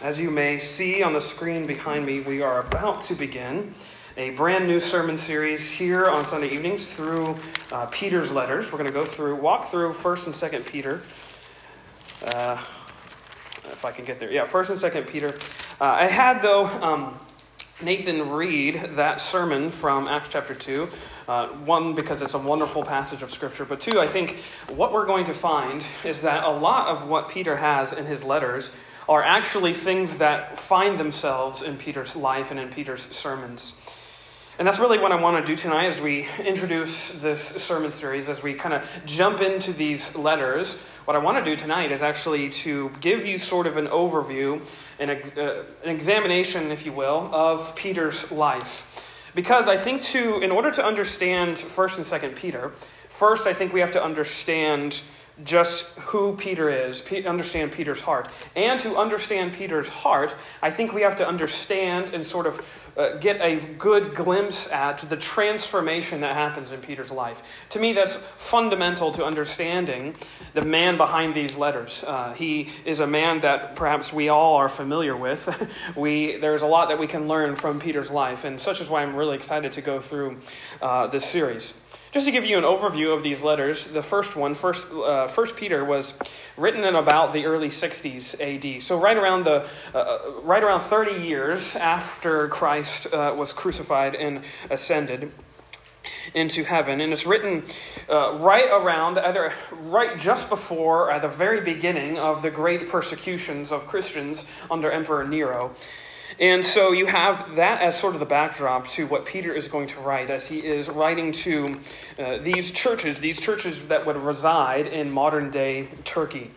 As you may see on the screen behind me, we are about to begin a brand new sermon series here on Sunday evenings through uh, Peter's letters. We're going to go through, walk through 1st and 2nd Peter. Uh, if I can get there. Yeah, 1st and 2nd Peter. Uh, I had, though, um, Nathan read that sermon from Acts chapter 2. Uh, one, because it's a wonderful passage of Scripture, but two, I think what we're going to find is that a lot of what Peter has in his letters are actually things that find themselves in Peter's life and in Peter's sermons. And that's really what I want to do tonight as we introduce this sermon series, as we kind of jump into these letters. What I want to do tonight is actually to give you sort of an overview, an, uh, an examination, if you will, of Peter's life. Because I think to, in order to understand 1st and 2nd Peter, first I think we have to understand just who Peter is, understand Peter's heart. And to understand Peter's heart, I think we have to understand and sort of uh, get a good glimpse at the transformation that happens in Peter's life. To me, that's fundamental to understanding the man behind these letters. Uh, he is a man that perhaps we all are familiar with. we, there's a lot that we can learn from Peter's life, and such is why I'm really excited to go through uh, this series. Just to give you an overview of these letters, the first one, first, uh, first Peter, was written in about the early 60s AD. So right around the, uh, uh, right around 30 years after Christ uh, was crucified and ascended into heaven, and it's written uh, right around, either right just before, at the very beginning of the great persecutions of Christians under Emperor Nero. And so you have that as sort of the backdrop to what Peter is going to write as he is writing to uh, these churches, these churches that would reside in modern day Turkey.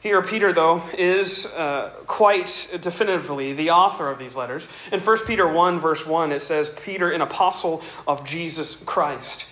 Here, Peter, though, is uh, quite definitively the author of these letters. In 1 Peter 1, verse 1, it says, Peter, an apostle of Jesus Christ.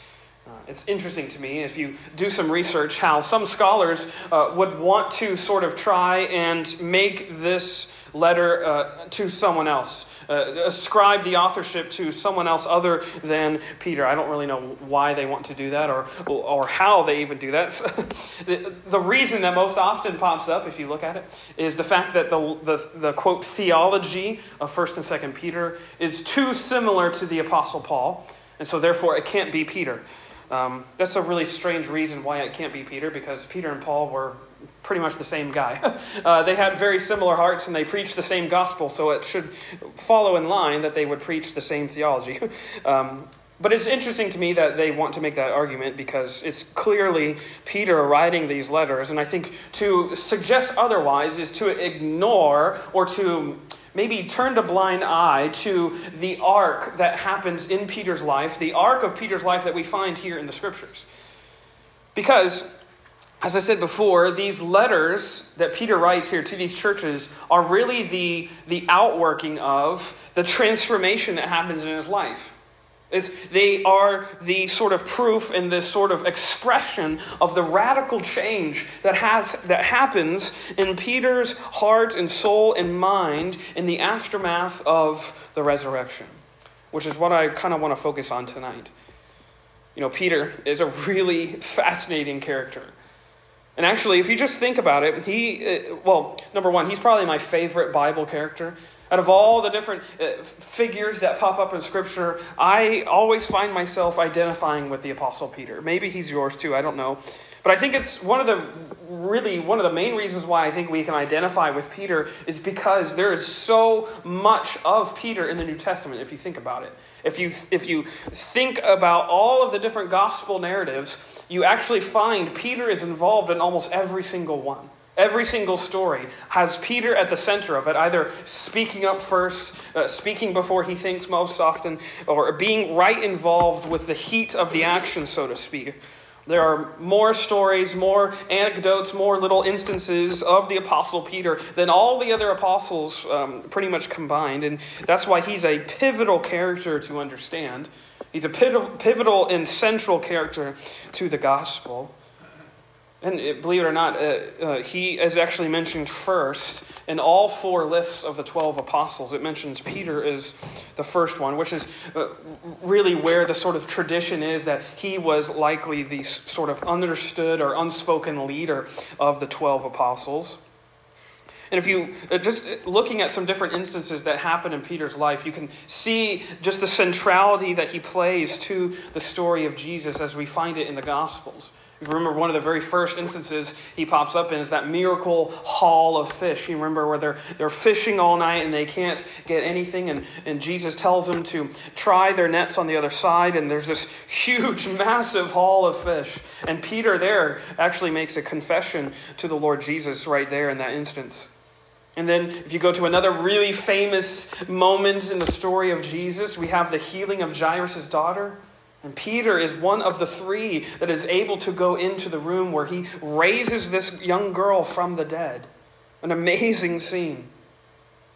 It's interesting to me, if you do some research, how some scholars uh, would want to sort of try and make this letter uh, to someone else. Uh, ascribe the authorship to someone else other than Peter. I don't really know why they want to do that or, or how they even do that. the, the reason that most often pops up, if you look at it, is the fact that the, the, the quote theology of 1st and 2nd Peter is too similar to the Apostle Paul, and so therefore it can't be Peter. Um, that's a really strange reason why it can't be Peter, because Peter and Paul were pretty much the same guy. uh, they had very similar hearts and they preached the same gospel, so it should follow in line that they would preach the same theology. um, but it's interesting to me that they want to make that argument because it's clearly Peter writing these letters, and I think to suggest otherwise is to ignore or to maybe turned a blind eye to the arc that happens in Peter's life, the arc of Peter's life that we find here in the scriptures. Because, as I said before, these letters that Peter writes here to these churches are really the, the outworking of the transformation that happens in his life. It's, they are the sort of proof and the sort of expression of the radical change that, has, that happens in Peter's heart and soul and mind in the aftermath of the resurrection, which is what I kind of want to focus on tonight. You know, Peter is a really fascinating character. And actually, if you just think about it, he, uh, well, number one, he's probably my favorite Bible character. Out of all the different uh, figures that pop up in Scripture, I always find myself identifying with the Apostle Peter. Maybe he's yours too, I don't know. But I think it's one of the really one of the main reasons why I think we can identify with Peter is because there is so much of Peter in the New Testament if you think about it. If you if you think about all of the different gospel narratives, you actually find Peter is involved in almost every single one. Every single story has Peter at the center of it, either speaking up first, uh, speaking before he thinks most often, or being right involved with the heat of the action, so to speak. There are more stories, more anecdotes, more little instances of the Apostle Peter than all the other apostles um, pretty much combined. And that's why he's a pivotal character to understand. He's a pivotal, pivotal and central character to the gospel. And it, believe it or not, uh, uh, he is actually mentioned first in all four lists of the 12 apostles. It mentions Peter is the first one, which is uh, really where the sort of tradition is that he was likely the sort of understood or unspoken leader of the 12 apostles. And if you uh, just looking at some different instances that happen in Peter's life, you can see just the centrality that he plays to the story of Jesus as we find it in the Gospels. If you remember, one of the very first instances he pops up in is that miracle haul of fish. You remember where they're, they're fishing all night and they can't get anything, and, and Jesus tells them to try their nets on the other side, and there's this huge, massive haul of fish. And Peter there actually makes a confession to the Lord Jesus right there in that instance. And then, if you go to another really famous moment in the story of Jesus, we have the healing of Jairus' daughter. And Peter is one of the three that is able to go into the room where he raises this young girl from the dead. An amazing scene.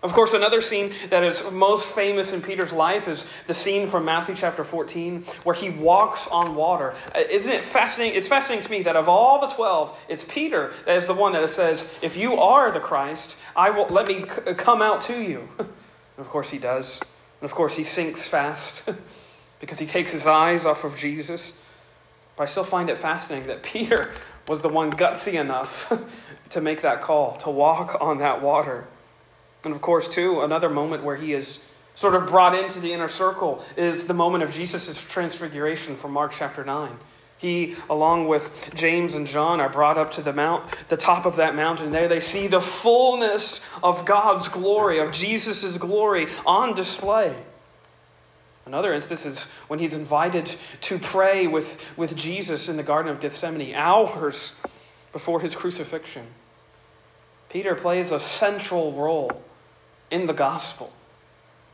Of course, another scene that is most famous in Peter's life is the scene from Matthew chapter 14 where he walks on water. Uh, isn't it fascinating? It's fascinating to me that of all the 12, it's Peter that is the one that says, If you are the Christ, I will let me come out to you. and of course, he does. And of course, he sinks fast. because he takes his eyes off of Jesus. But I still find it fascinating that Peter was the one gutsy enough to make that call, to walk on that water. And of course, too, another moment where he is sort of brought into the inner circle is the moment of Jesus' transfiguration from Mark chapter 9. He, along with James and John, are brought up to the mount, the top of that mountain. There they see the fullness of God's glory, of Jesus' glory on display. Another instance is when he's invited to pray with, with Jesus in the Garden of Gethsemane, hours before his crucifixion. Peter plays a central role in the gospel.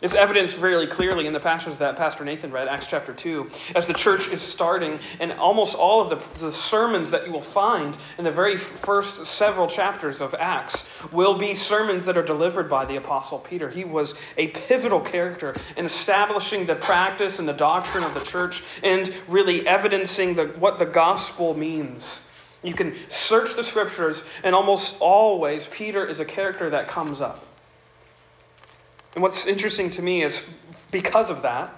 It's evidenced very clearly in the passages that Pastor Nathan read, Acts chapter 2, as the church is starting, and almost all of the, the sermons that you will find in the very first several chapters of Acts will be sermons that are delivered by the Apostle Peter. He was a pivotal character in establishing the practice and the doctrine of the church and really evidencing the, what the gospel means. You can search the scriptures, and almost always Peter is a character that comes up. And what's interesting to me is because of that,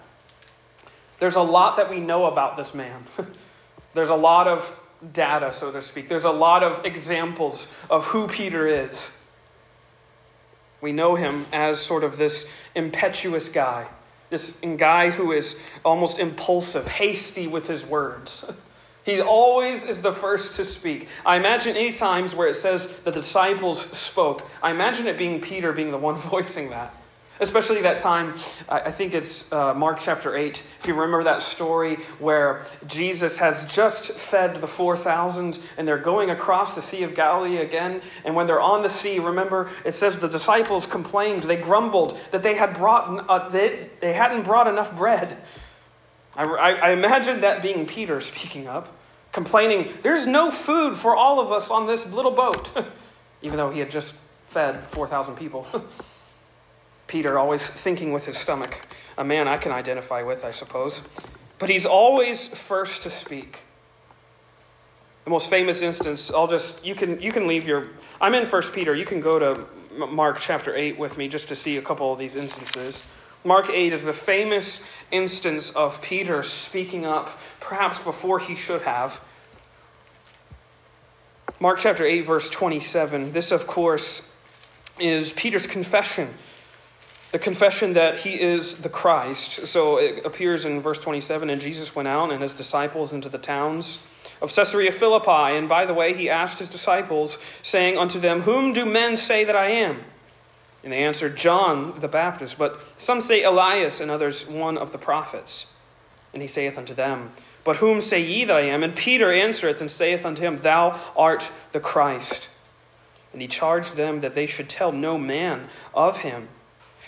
there's a lot that we know about this man. there's a lot of data, so to speak. There's a lot of examples of who Peter is. We know him as sort of this impetuous guy, this guy who is almost impulsive, hasty with his words. He always is the first to speak. I imagine any times where it says the disciples spoke, I imagine it being Peter being the one voicing that. Especially that time, I think it's uh, Mark chapter 8. If you remember that story where Jesus has just fed the 4,000 and they're going across the Sea of Galilee again. And when they're on the sea, remember, it says the disciples complained, they grumbled that they, had brought, uh, they, they hadn't brought enough bread. I, I, I imagine that being Peter speaking up, complaining, There's no food for all of us on this little boat, even though he had just fed 4,000 people. Peter, always thinking with his stomach. A man I can identify with, I suppose. But he's always first to speak. The most famous instance, I'll just, you can, you can leave your, I'm in First Peter. You can go to Mark chapter 8 with me just to see a couple of these instances. Mark 8 is the famous instance of Peter speaking up, perhaps before he should have. Mark chapter 8, verse 27. This, of course, is Peter's confession the confession that he is the Christ. So it appears in verse 27 and Jesus went out and his disciples into the towns of Caesarea Philippi. And by the way, he asked his disciples, saying unto them, Whom do men say that I am? And they answered, John the Baptist, but some say Elias, and others one of the prophets. And he saith unto them, But whom say ye that I am? And Peter answereth and saith unto him, Thou art the Christ. And he charged them that they should tell no man of him.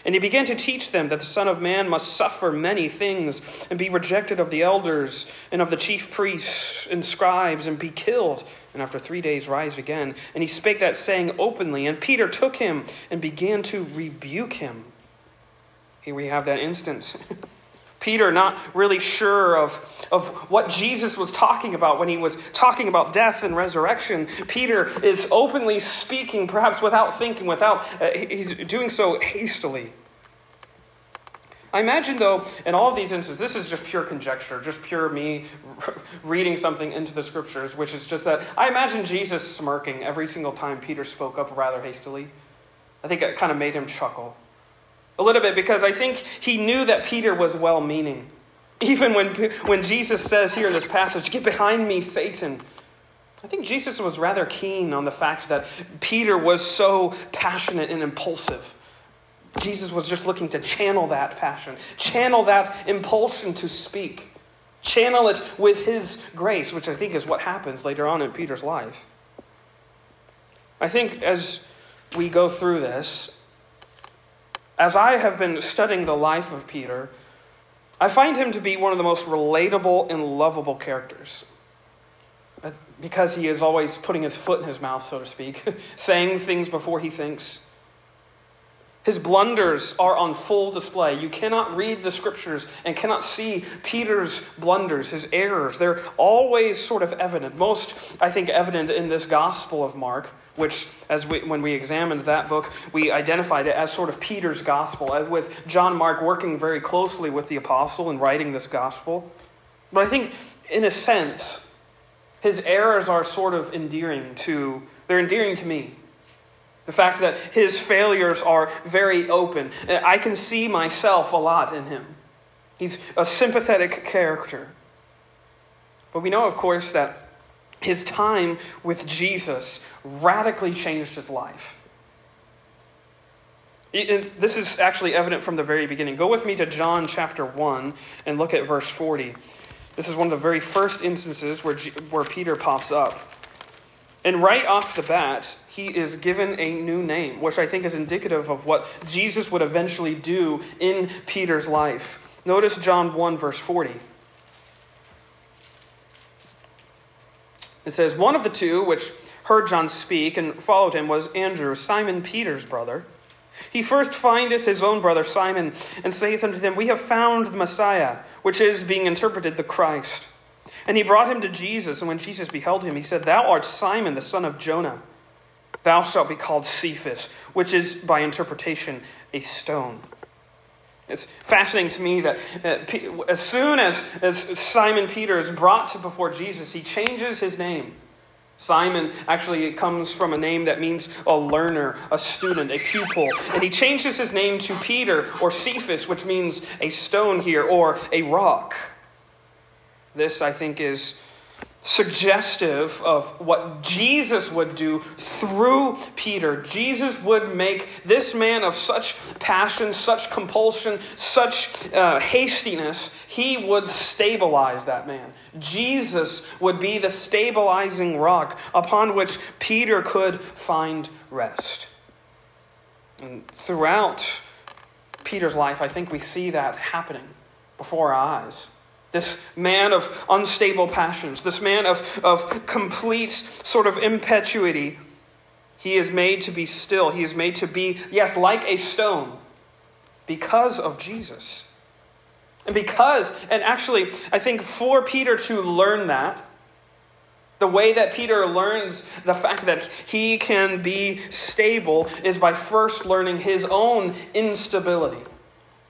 And he began to teach them that the Son of Man must suffer many things, and be rejected of the elders, and of the chief priests and scribes, and be killed, and after three days rise again. And he spake that saying openly, and Peter took him and began to rebuke him. Here we have that instance. Peter, not really sure of, of what Jesus was talking about when he was talking about death and resurrection. Peter is openly speaking, perhaps without thinking, without, uh, he's doing so hastily. I imagine, though, in all of these instances, this is just pure conjecture, just pure me reading something into the scriptures, which is just that I imagine Jesus smirking every single time Peter spoke up rather hastily. I think it kind of made him chuckle a little bit because I think he knew that Peter was well meaning. Even when, when Jesus says here in this passage, Get behind me, Satan. I think Jesus was rather keen on the fact that Peter was so passionate and impulsive. Jesus was just looking to channel that passion, channel that impulsion to speak, channel it with his grace, which I think is what happens later on in Peter's life. I think as we go through this, as I have been studying the life of Peter, I find him to be one of the most relatable and lovable characters. Because he is always putting his foot in his mouth, so to speak, saying things before he thinks his blunders are on full display. You cannot read the scriptures and cannot see Peter's blunders, his errors. They're always sort of evident. Most, I think, evident in this Gospel of Mark, which, as we, when we examined that book, we identified it as sort of Peter's Gospel, with John Mark working very closely with the apostle in writing this Gospel. But I think, in a sense, his errors are sort of endearing to, they're endearing to me the fact that his failures are very open. Uh, I can see myself a lot in him. He's a sympathetic character. But we know, of course, that his time with Jesus radically changed his life. It, this is actually evident from the very beginning. Go with me to John chapter 1 and look at verse 40. This is one of the very first instances where, G, where Peter pops up. And right off the bat, he is given a new name, which I think is indicative of what Jesus would eventually do in Peter's life. Notice John 1, verse 40. It says, One of the two which heard John speak and followed him was Andrew, Simon Peter's brother. He first findeth his own brother Simon, and saith unto them, We have found the Messiah, which is being interpreted the Christ. And he brought him to Jesus, and when Jesus beheld him, he said, Thou art Simon, the son of Jonah. Thou shalt be called Cephas, which is by interpretation a stone. It's fascinating to me that uh, as soon as, as Simon Peter is brought to before Jesus, he changes his name. Simon actually comes from a name that means a learner, a student, a pupil. And he changes his name to Peter or Cephas, which means a stone here or a rock. This, I think, is suggestive of what Jesus would do through Peter. Jesus would make this man of such passion, such compulsion, such uh, hastiness, he would stabilize that man. Jesus would be the stabilizing rock upon which Peter could find rest. And throughout Peter's life, I think we see that happening before our eyes. This man of unstable passions, this man of, of complete sort of impetuity, he is made to be still. He is made to be, yes, like a stone because of Jesus. And because, and actually, I think for Peter to learn that, the way that Peter learns the fact that he can be stable is by first learning his own instability.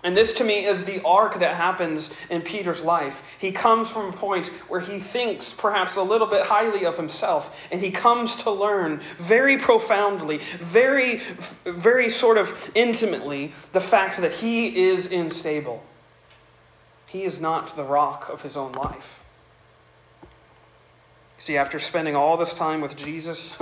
And this to me is the arc that happens in Peter's life. He comes from a point where he thinks perhaps a little bit highly of himself, and he comes to learn very profoundly, very, very sort of intimately, the fact that he is unstable. He is not the rock of his own life. See, after spending all this time with Jesus,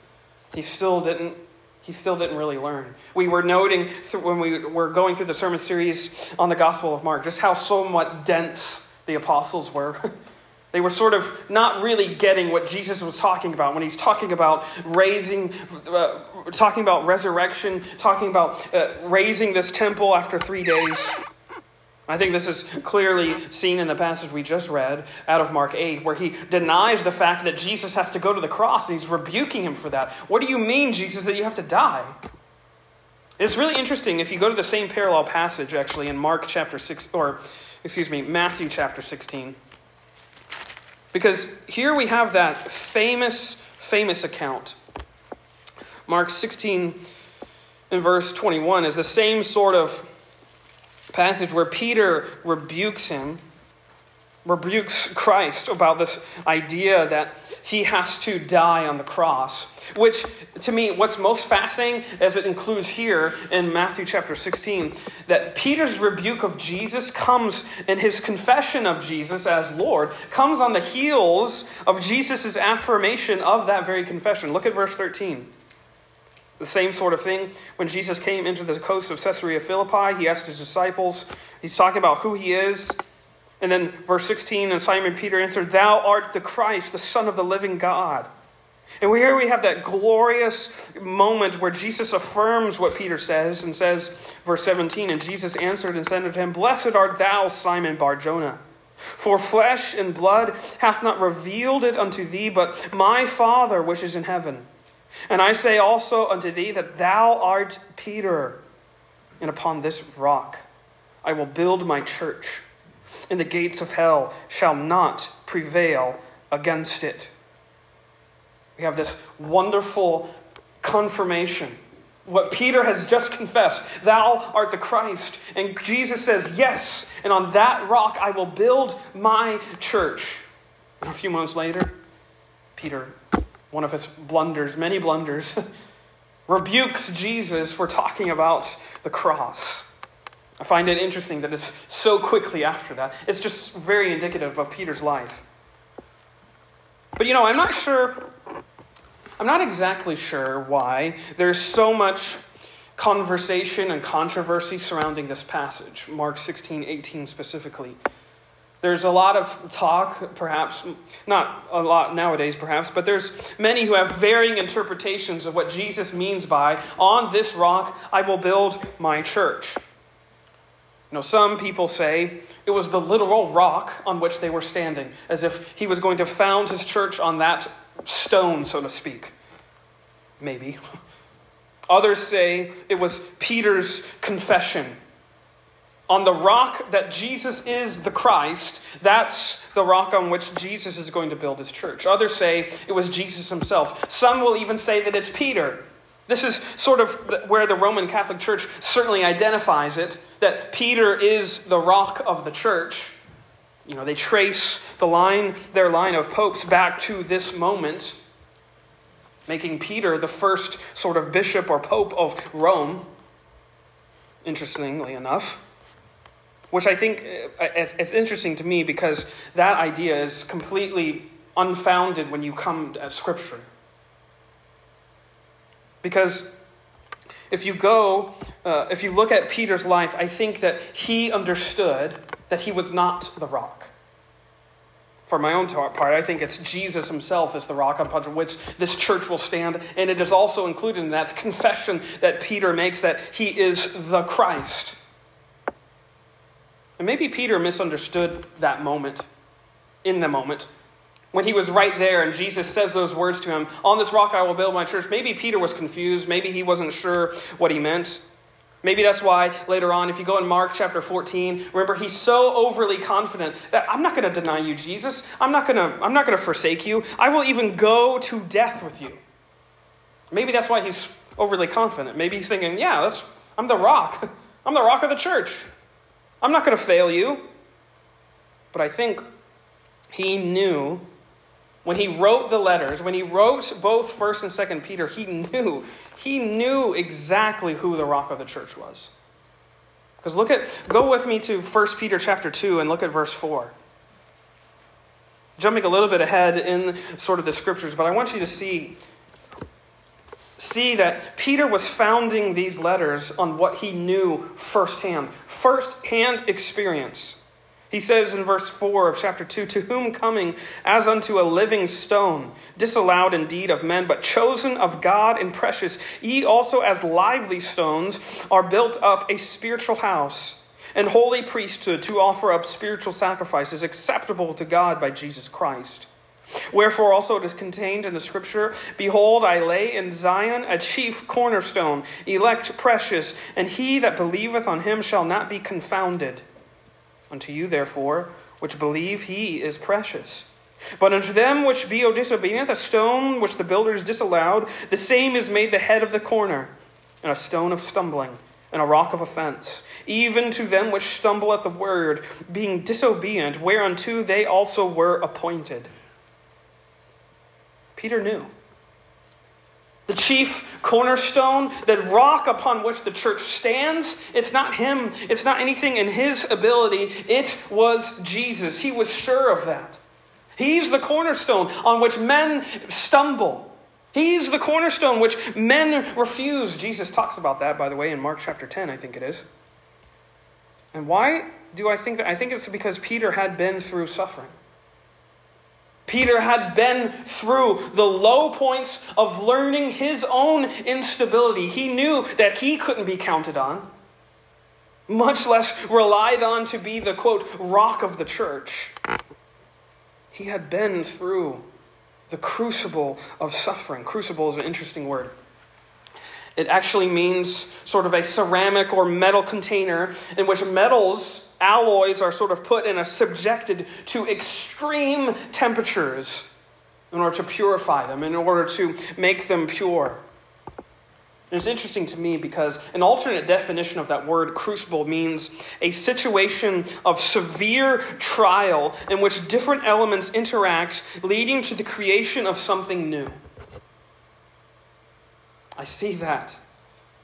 he still didn't he still didn't really learn. We were noting when we were going through the sermon series on the Gospel of Mark just how somewhat dense the apostles were. They were sort of not really getting what Jesus was talking about when he's talking about raising, uh, talking about resurrection, talking about uh, raising this temple after three days. I think this is clearly seen in the passage we just read out of Mark 8, where he denies the fact that Jesus has to go to the cross, and he's rebuking him for that. What do you mean, Jesus, that you have to die? It's really interesting if you go to the same parallel passage, actually, in Mark chapter 6, or excuse me, Matthew chapter 16. Because here we have that famous, famous account. Mark 16 in verse 21 is the same sort of passage where Peter rebukes him. rebukes Christ about this idea that he has to die on the cross. Which, to me, what's most fascinating, as it includes here in Matthew chapter 16, that Peter's rebuke of Jesus comes, and his confession of Jesus as Lord comes on the heels of Jesus' affirmation of that very confession. Look at verse 13. The same sort of thing. When Jesus came into the coast of Caesarea Philippi, he asked his disciples, he's talking about who he is. And then verse 16, and Simon Peter answered, Thou art the Christ, the Son of the living God. And here we have that glorious moment where Jesus affirms what Peter says and says, verse 17, And Jesus answered and said unto him, Blessed art thou, Simon Barjona. For flesh and blood hath not revealed it unto thee, but my Father which is in heaven. And I say also unto thee that thou art Peter, and upon this rock I will build my church, and the gates of hell shall not prevail against it. We have this wonderful confirmation. What Peter has just confessed, thou art the Christ. And Jesus says, Yes, and on that rock I will build my church. And a few months later, Peter one of his blunders, many blunders, rebukes Jesus for talking about the cross. I find it interesting that it's so quickly after that. It's just very indicative of Peter's life. But you know, I'm not sure, I'm not exactly sure why there's so much conversation and controversy surrounding this passage, Mark 16, 18 specifically. There's a lot of talk, perhaps, not a lot nowadays, perhaps, but there's many who have varying interpretations of what Jesus means by, on this rock I will build my church. You know, some people say it was the literal rock on which they were standing, as if he was going to found his church on that stone, so to speak. Maybe. Others say it was Peter's confession on the rock that Jesus is the Christ, that's the rock on which Jesus is going to build his church. Others say it was Jesus himself. Some will even say that it's Peter. This is sort of where the Roman Catholic Church certainly identifies it that Peter is the rock of the church. You know, they trace the line, their line of popes back to this moment, making Peter the first sort of bishop or pope of Rome, interestingly enough which I think uh, is, interesting to me because that idea is completely unfounded when you come to Scripture. Because if you go, uh, if you look at Peter's life, I think that he understood that he was not the rock. For my own part, I think it's Jesus himself is the rock upon which this church will stand. And it is also included in that confession that Peter makes that he is the Christ. And maybe Peter misunderstood that moment, in the moment. When he was right there and Jesus says those words to him, On this rock I will build my church, maybe Peter was confused. Maybe he wasn't sure what he meant. Maybe that's why later on, if you go in Mark chapter 14, remember he's so overly confident that I'm not going to deny you, Jesus. I'm not going to I'm not going to forsake you. I will even go to death with you. Maybe that's why he's overly confident. Maybe he's thinking, yeah, that's I'm the rock. I'm the rock of the church. I'm not going to fail you. But I think he knew when he wrote the letters, when he wrote both 1st and 2nd Peter, he knew, he knew exactly who the rock of the church was. Because look at, go with me to 1 Peter chapter 2 and look at verse 4. Jumping a little bit ahead in sort of the scriptures, but I want you to see see that Peter was founding these letters on what he knew firsthand, firsthand experience. He says in verse 4 of chapter 2 To whom coming as unto a living stone, disallowed indeed of men, but chosen of God and precious, ye also as lively stones are built up a spiritual house and holy priesthood to offer up spiritual sacrifices acceptable to God by Jesus Christ. Wherefore also it is contained in the scripture Behold, I lay in Zion a chief cornerstone, elect precious, and he that believeth on him shall not be confounded. Unto you, therefore, which believe, he is precious. But unto them which be disobedient, a stone which the builders disallowed, the same is made the head of the corner, and a stone of stumbling, and a rock of offense, even to them which stumble at the word, being disobedient, whereunto they also were appointed. Peter knew. The chief cornerstone, the rock upon which the church stands, it's not him, it's not anything in his ability, it was Jesus. He was sure of that. He's the cornerstone on which men stumble. He's the cornerstone which men refuse. Jesus talks about that, by the way, in Mark chapter 10, I think it is. And why do I think that? I think it's because Peter had been through suffering. Peter had been through the low points of learning his own instability. He knew that he couldn't be counted on, much less relied on to be the quote, rock of the church. He had been through the crucible of suffering. Crucible is an interesting word. It actually means sort of a ceramic or metal container in which metals, alloys, are sort of put and are subjected to extreme temperatures in order to purify them, in order to make them pure. it's interesting to me because an alternate definition of that word crucible means a situation of severe trial in which different elements interact, leading to the creation of something new. I see that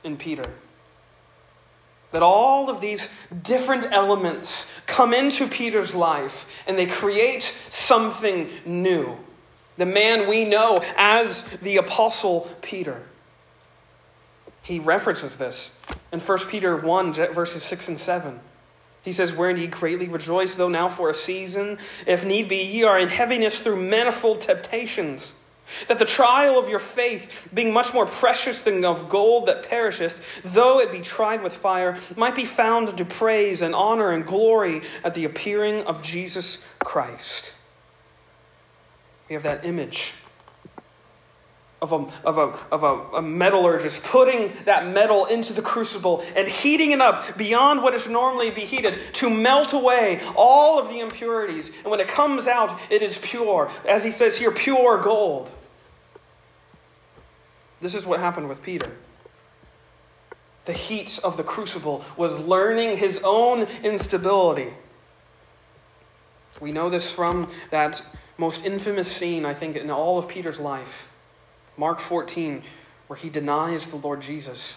in Peter. That all of these different elements come into Peter's life and they create something new. The man we know as the Apostle Peter. He references this in 1 Peter 1, verses 6 and 7. He says, Wherein ye greatly rejoice, though now for a season, if need be, ye are in heaviness through manifold temptations that the trial of your faith, being much more precious than of gold that perisheth, though it be tried with fire, might be found unto praise and honor and glory at the appearing of Jesus Christ. We have that image of, a, of, a, of a, a metallurgist putting that metal into the crucible and heating it up beyond what is normally be heated to melt away all of the impurities. And when it comes out, it is pure. As he says here, pure gold. This is what happened with Peter. The heat of the crucible was learning his own instability. We know this from that most infamous scene, I think, in all of Peter's life. Mark 14, where he denies the Lord Jesus.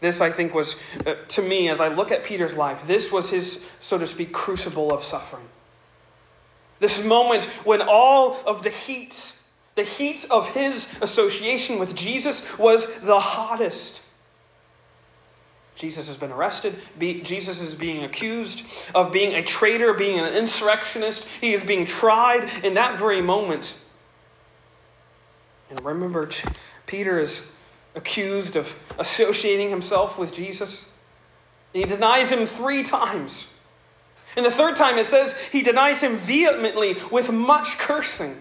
This, I think, was, uh, to me, as I look at Peter's life, this was his, so to speak, crucible of suffering. This moment when all of the heat the heat of his association with Jesus was the hottest. Jesus has been arrested. Jesus is being accused of being a traitor, being an insurrectionist. He is being tried in that very moment. And remember, Peter is accused of associating himself with Jesus. And he denies him three times. And the third time it says he denies him vehemently with much cursing.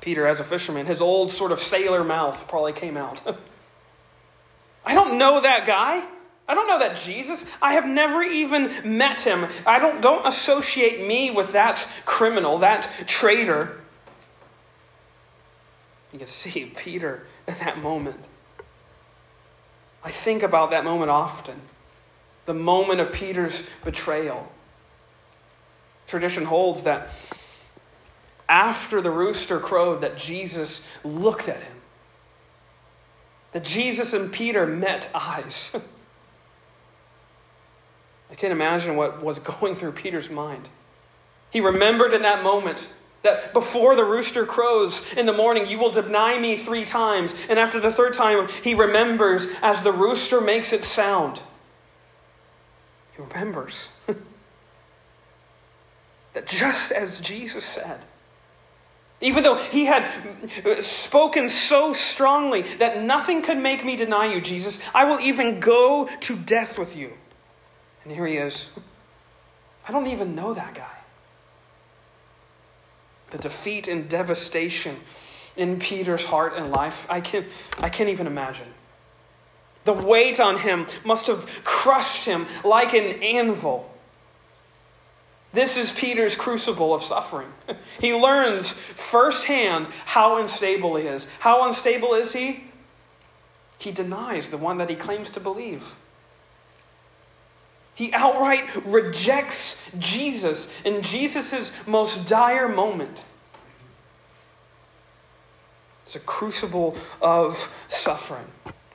Peter, as a fisherman, his old sort of sailor mouth probably came out. I don't know that guy. I don't know that Jesus. I have never even met him. I don't, don't associate me with that criminal, that traitor. You can see Peter at that moment. I think about that moment often. The moment of Peter's betrayal. Tradition holds that after the rooster crowed that Jesus looked at him. That Jesus and Peter met eyes. I can't imagine what was going through Peter's mind. He remembered in that moment that before the rooster crows in the morning, you will deny me three times. And after the third time, he remembers as the rooster makes its sound. He remembers that just as Jesus said, even though he had spoken so strongly that nothing could make me deny you, Jesus, I will even go to death with you. And here he is. I don't even know that guy. The defeat and devastation in Peter's heart and life, I can't, I can't even imagine. The weight on him must have crushed him like an anvil. This is Peter's crucible of suffering. He learns firsthand how unstable he is. How unstable is he? He denies the one that he claims to believe. He outright rejects Jesus in Jesus' most dire moment. It's a crucible of suffering.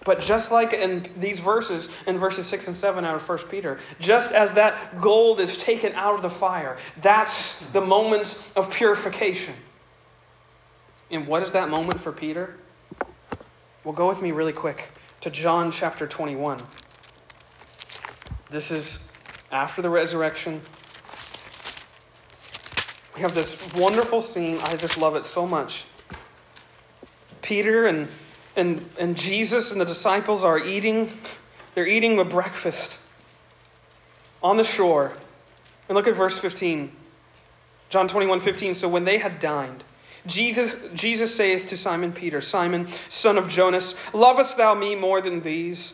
But just like in these verses, in verses 6 and 7 out of 1 Peter, just as that gold is taken out of the fire, that's the moment of purification. And what is that moment for Peter? Well, go with me really quick to John chapter 21. This is after the resurrection. We have this wonderful scene. I just love it so much. Peter and, and, and Jesus and the disciples are eating, they're eating a breakfast on the shore. And look at verse 15. John 21 15. So when they had dined, Jesus, Jesus saith to Simon Peter, Simon, son of Jonas, lovest thou me more than these?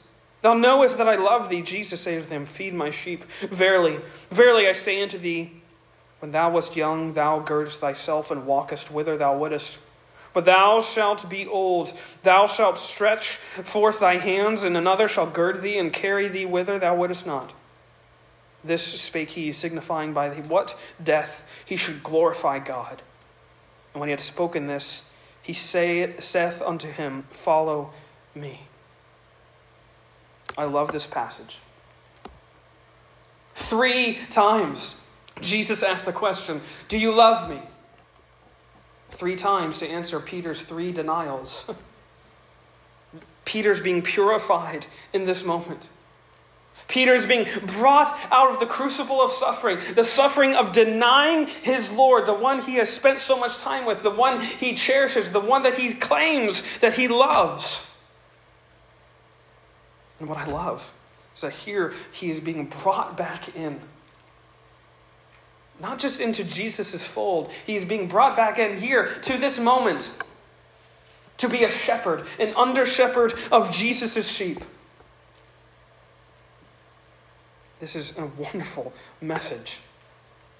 Thou knowest that I love thee. Jesus saith unto him, Feed my sheep. Verily, verily I say unto thee, when thou wast young, thou girdest thyself and walkest whither thou wouldest. But thou shalt be old, thou shalt stretch forth thy hands, and another shall gird thee and carry thee whither thou wouldest not. This spake he, signifying by what death he should glorify God. And when he had spoken this, he saith unto him, Follow me. I love this passage. Three times Jesus asked the question, Do you love me? Three times to answer Peter's three denials. Peter's being purified in this moment. Peter is being brought out of the crucible of suffering, the suffering of denying his Lord, the one he has spent so much time with, the one he cherishes, the one that he claims that he loves. And what I love is that here he is being brought back in. Not just into Jesus' fold, he's being brought back in here to this moment to be a shepherd, an under shepherd of Jesus' sheep. This is a wonderful message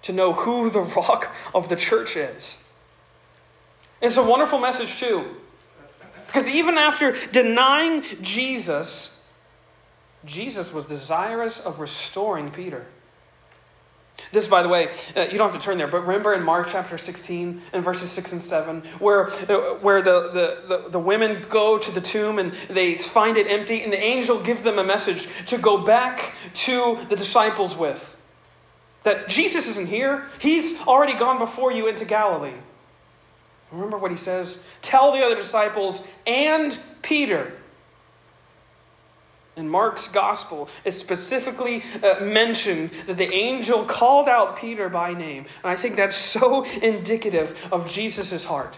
to know who the rock of the church is. It's a wonderful message, too. Because even after denying Jesus, Jesus was desirous of restoring Peter. This, by the way, uh, you don't have to turn there, but remember in Mark chapter 16 and verses 6 and 7, where, uh, where the, the, the, the, women go to the tomb and they find it empty, and the angel gives them a message to go back to the disciples with. That Jesus isn't here, he's already gone before you into Galilee. Remember what he says? Tell the other disciples and Peter in Mark's gospel, it specifically uh, mentioned that the angel called out Peter by name. And I think that's so indicative of Jesus' heart.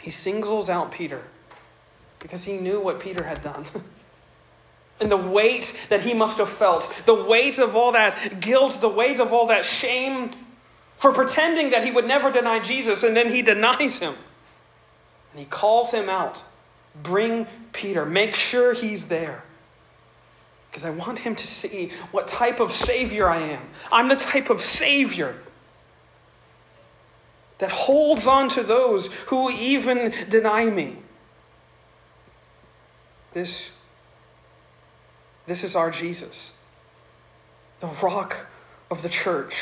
He singles out Peter because he knew what Peter had done. and the weight that he must have felt, the weight of all that guilt, the weight of all that shame for pretending that he would never deny Jesus, and then he denies him. And he calls him out Bring Peter. Make sure he's there. Because I want him to see what type of Savior I am. I'm the type of Savior that holds on to those who even deny me. This, this is our Jesus, the rock of the church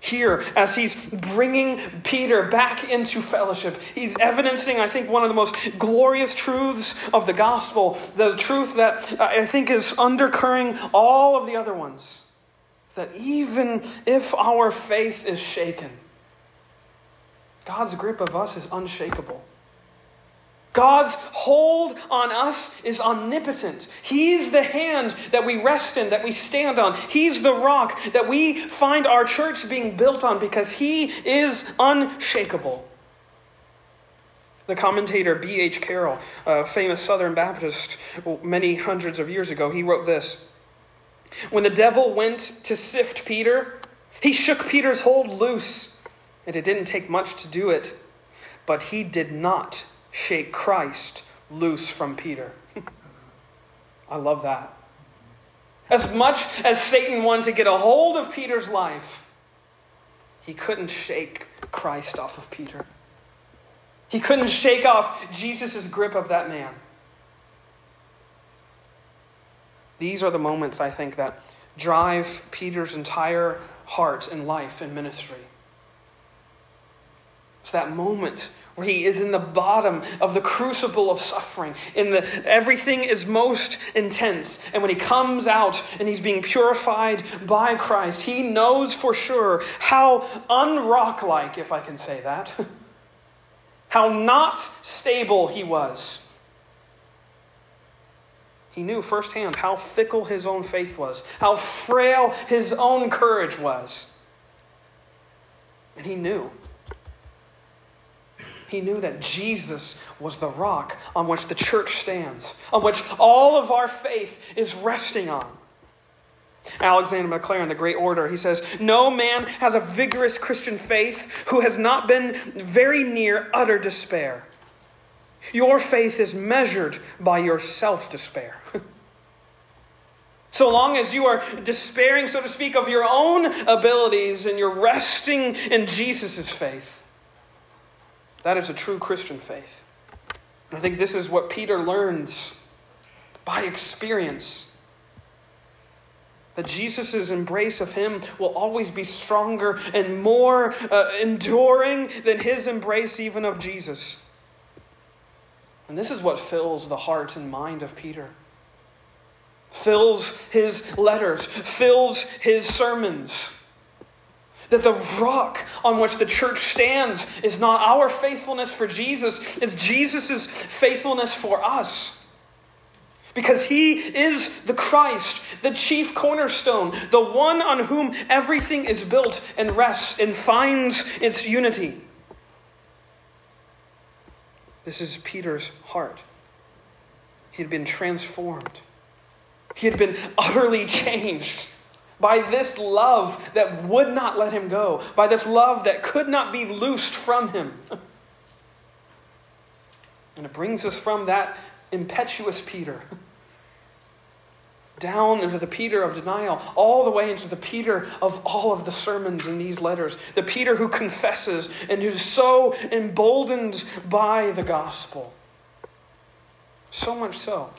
here as he's bringing Peter back into fellowship. He's evidencing, I think, one of the most glorious truths of the gospel, the truth that uh, I think is undercurring all of the other ones. That even if our faith is shaken, God's grip of us is unshakable. God's hold on us is omnipotent. He's the hand that we rest in, that we stand on. He's the rock that we find our church being built on because He is unshakable. The commentator B.H. Carroll, a famous Southern Baptist many hundreds of years ago, he wrote this When the devil went to sift Peter, he shook Peter's hold loose, and it didn't take much to do it, but he did not shake Christ loose from Peter. I love that. As much as Satan wanted to get a hold of Peter's life, he couldn't shake Christ off of Peter. He couldn't shake off Jesus' grip of that man. These are the moments, I think, that drive Peter's entire heart and life and ministry. It's that moment where he is in the bottom of the crucible of suffering, in the everything is most intense. And when he comes out and he's being purified by Christ, he knows for sure how unrock-like, if I can say that, how not stable he was. He knew firsthand how fickle his own faith was, how frail his own courage was. And he knew he knew that Jesus was the rock on which the church stands, on which all of our faith is resting on. Alexander Maclaren, the great orator, he says, No man has a vigorous Christian faith who has not been very near utter despair. Your faith is measured by your self despair. so long as you are despairing, so to speak, of your own abilities and you're resting in Jesus' faith, that is a true Christian faith. And I think this is what Peter learns by experience. That Jesus' embrace of him will always be stronger and more uh, enduring than his embrace even of Jesus. And this is what fills the heart and mind of Peter. Fills his letters, fills his sermons. That the rock on which the church stands is not our faithfulness for Jesus, it's Jesus' faithfulness for us. Because he is the Christ, the chief cornerstone, the one on whom everything is built and rests and finds its unity. This is Peter's heart. He had been transformed, he had been utterly changed by this love that would not let him go, by this love that could not be loosed from him. And it brings us from that impetuous Peter down into the Peter of denial, all the way into the Peter of all of the sermons in these letters. The Peter who confesses and who's so emboldened by the gospel. So much so.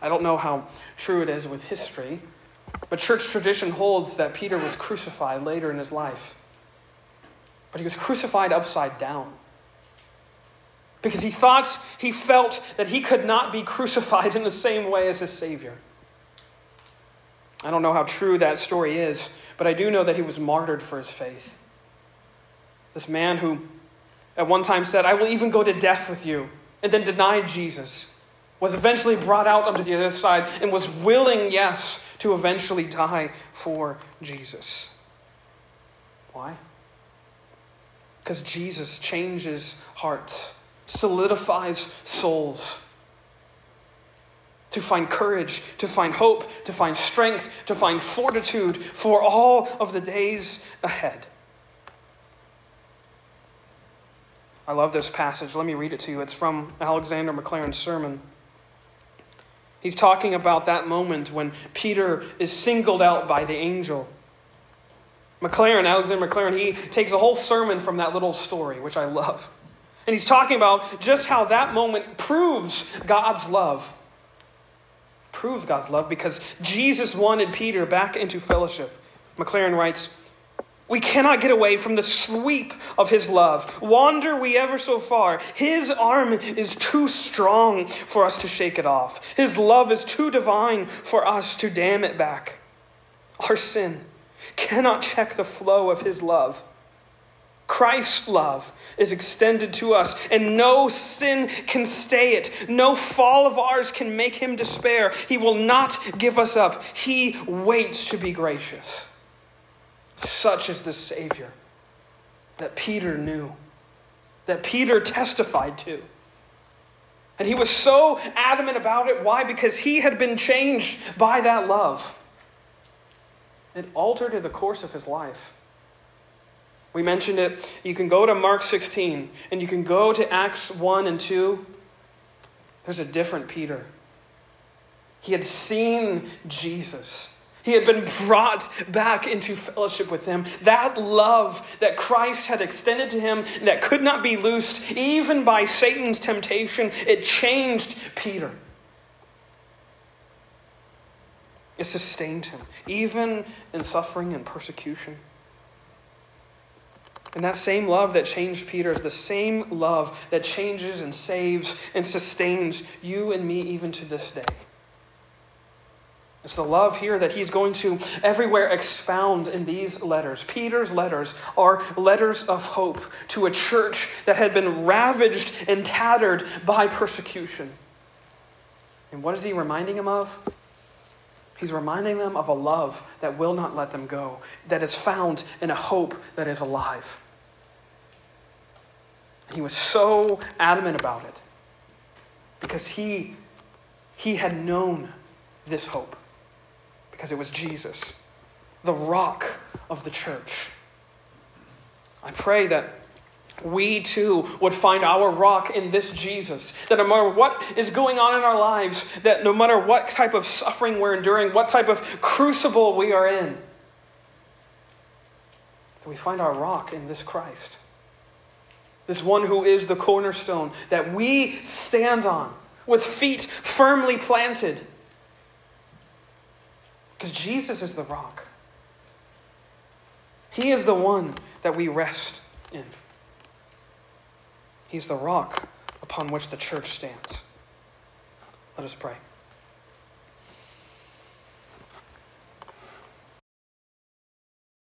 I don't know how true it is with history, but church tradition holds that Peter was crucified later in his life. But he was crucified upside down. Because he thought, he felt that he could not be crucified in the same way as his Savior. I don't know how true that story is, but I do know that he was martyred for his faith. This man who at one time said, I will even go to death with you, and then denied Jesus, was eventually brought out onto the other side and was willing, yes, to eventually die for Jesus. Why? Because Jesus changes hearts, solidifies souls. To find courage, to find hope, to find strength, to find fortitude for all of the days ahead. I love this passage. Let me read it to you. It's from Alexander Maclaren's sermon. He's talking about that moment when Peter is singled out by the angel. Maclaren, Alexander Maclaren, he takes a whole sermon from that little story, which I love. And he's talking about just how that moment proves God's love. Proves God's love because Jesus wanted Peter back into fellowship. Maclaren writes, we cannot get away from the sweep of his love. Wander we ever so far, his arm is too strong for us to shake it off. His love is too divine for us to dam it back. Our sin cannot check the flow of his love. Christ's love is extended to us, and no sin can stay it. No fall of ours can make him despair. He will not give us up. He waits to be gracious. Such is the Savior that Peter knew, that Peter testified to. And he was so adamant about it. Why? Because he had been changed by that love. It altered the course of his life. We mentioned it. You can go to Mark 16 and you can go to Acts 1 and 2. There's a different Peter. He had seen Jesus. He had been brought back into fellowship with him. That love that Christ had extended to him that could not be loosed even by Satan's temptation, it changed Peter. It sustained him, even in suffering and persecution. And that same love that changed Peter is the same love that changes and saves and sustains you and me even to this day. It's the love here that he's going to everywhere expound in these letters. Peter's letters are letters of hope to a church that had been ravaged and tattered by persecution. And what is he reminding them of? He's reminding them of a love that will not let them go, that is found in a hope that is alive. And he was so adamant about it because he, he had known this hope because it was Jesus, the rock of the church. I pray that we too would find our rock in this Jesus. That no matter what is going on in our lives, that no matter what type of suffering we're enduring, what type of crucible we are in, that we find our rock in this Christ. This one who is the cornerstone that we stand on with feet firmly planted because Jesus is the rock. He is the one that we rest in. He's the rock upon which the church stands. Let us pray.